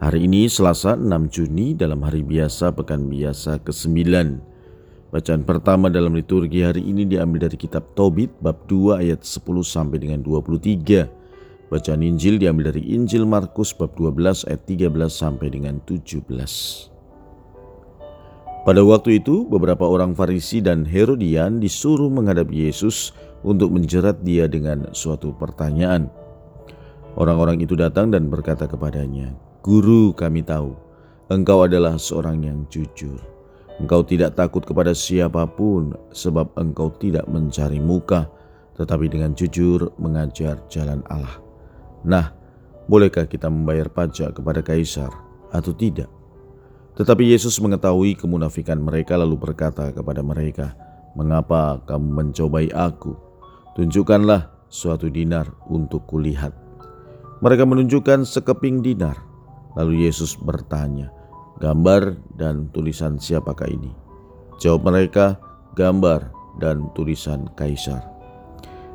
Hari ini Selasa 6 Juni dalam hari biasa pekan biasa ke-9. Bacaan pertama dalam liturgi hari ini diambil dari kitab Tobit bab 2 ayat 10 sampai dengan 23. Bacaan Injil diambil dari Injil Markus bab 12 ayat 13 sampai dengan 17. Pada waktu itu beberapa orang Farisi dan Herodian disuruh menghadap Yesus untuk menjerat dia dengan suatu pertanyaan. Orang-orang itu datang dan berkata kepadanya, Guru kami tahu, engkau adalah seorang yang jujur. Engkau tidak takut kepada siapa pun sebab engkau tidak mencari muka, tetapi dengan jujur mengajar jalan Allah. Nah, bolehkah kita membayar pajak kepada kaisar atau tidak? Tetapi Yesus mengetahui kemunafikan mereka lalu berkata kepada mereka, Mengapa kamu mencobai aku? Tunjukkanlah suatu dinar untuk kulihat. Mereka menunjukkan sekeping dinar. Lalu Yesus bertanya, "Gambar dan tulisan siapakah ini?" Jawab mereka, "Gambar dan tulisan kaisar."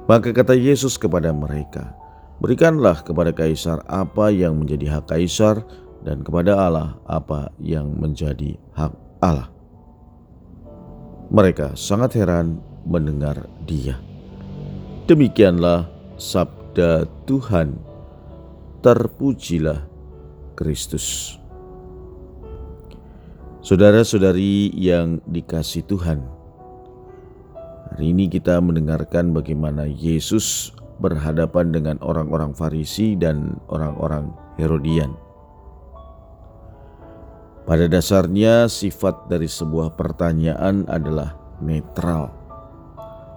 Maka kata Yesus kepada mereka, "Berikanlah kepada kaisar apa yang menjadi hak kaisar, dan kepada Allah apa yang menjadi hak Allah." Mereka sangat heran mendengar Dia. Demikianlah sabda Tuhan. Terpujilah Kristus. Saudara-saudari yang dikasih Tuhan, hari ini kita mendengarkan bagaimana Yesus berhadapan dengan orang-orang Farisi dan orang-orang Herodian. Pada dasarnya, sifat dari sebuah pertanyaan adalah netral.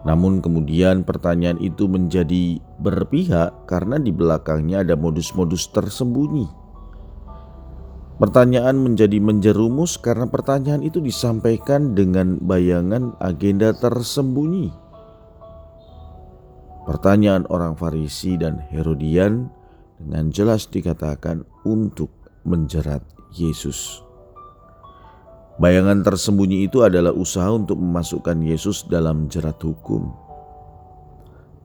Namun, kemudian pertanyaan itu menjadi berpihak karena di belakangnya ada modus-modus tersembunyi Pertanyaan menjadi menjerumus karena pertanyaan itu disampaikan dengan bayangan agenda tersembunyi. Pertanyaan orang Farisi dan Herodian dengan jelas dikatakan untuk menjerat Yesus. Bayangan tersembunyi itu adalah usaha untuk memasukkan Yesus dalam jerat hukum.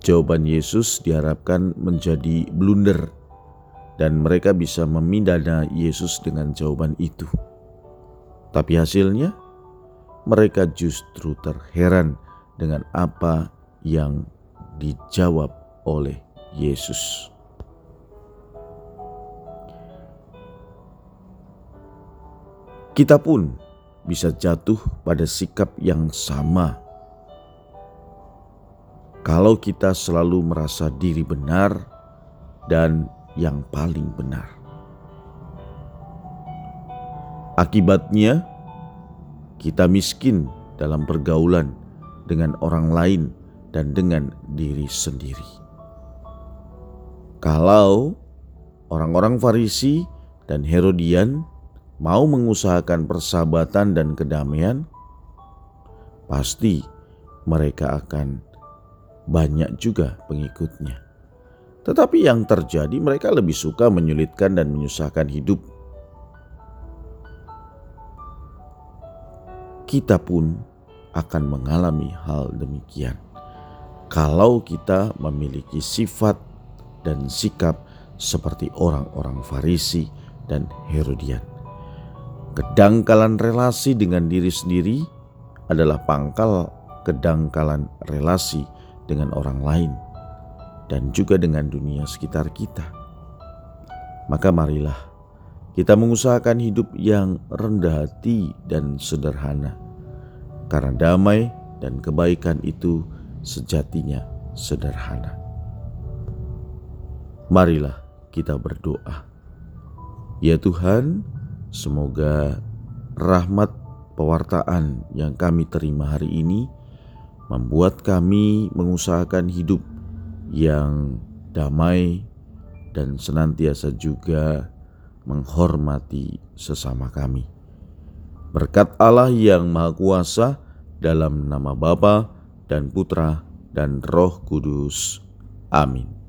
Jawaban Yesus diharapkan menjadi blunder dan mereka bisa memindana Yesus dengan jawaban itu. Tapi hasilnya, mereka justru terheran dengan apa yang dijawab oleh Yesus. Kita pun bisa jatuh pada sikap yang sama. Kalau kita selalu merasa diri benar dan yang paling benar. Akibatnya, kita miskin dalam pergaulan dengan orang lain dan dengan diri sendiri. Kalau orang-orang Farisi dan Herodian mau mengusahakan persahabatan dan kedamaian, pasti mereka akan banyak juga pengikutnya. Tetapi yang terjadi mereka lebih suka menyulitkan dan menyusahkan hidup. Kita pun akan mengalami hal demikian. Kalau kita memiliki sifat dan sikap seperti orang-orang Farisi dan Herodian. Kedangkalan relasi dengan diri sendiri adalah pangkal kedangkalan relasi dengan orang lain dan juga dengan dunia sekitar kita. Maka marilah kita mengusahakan hidup yang rendah hati dan sederhana, karena damai dan kebaikan itu sejatinya sederhana. Marilah kita berdoa. Ya Tuhan, semoga rahmat pewartaan yang kami terima hari ini membuat kami mengusahakan hidup yang damai dan senantiasa juga menghormati sesama kami. Berkat Allah yang Maha Kuasa, dalam nama Bapa dan Putra dan Roh Kudus. Amin.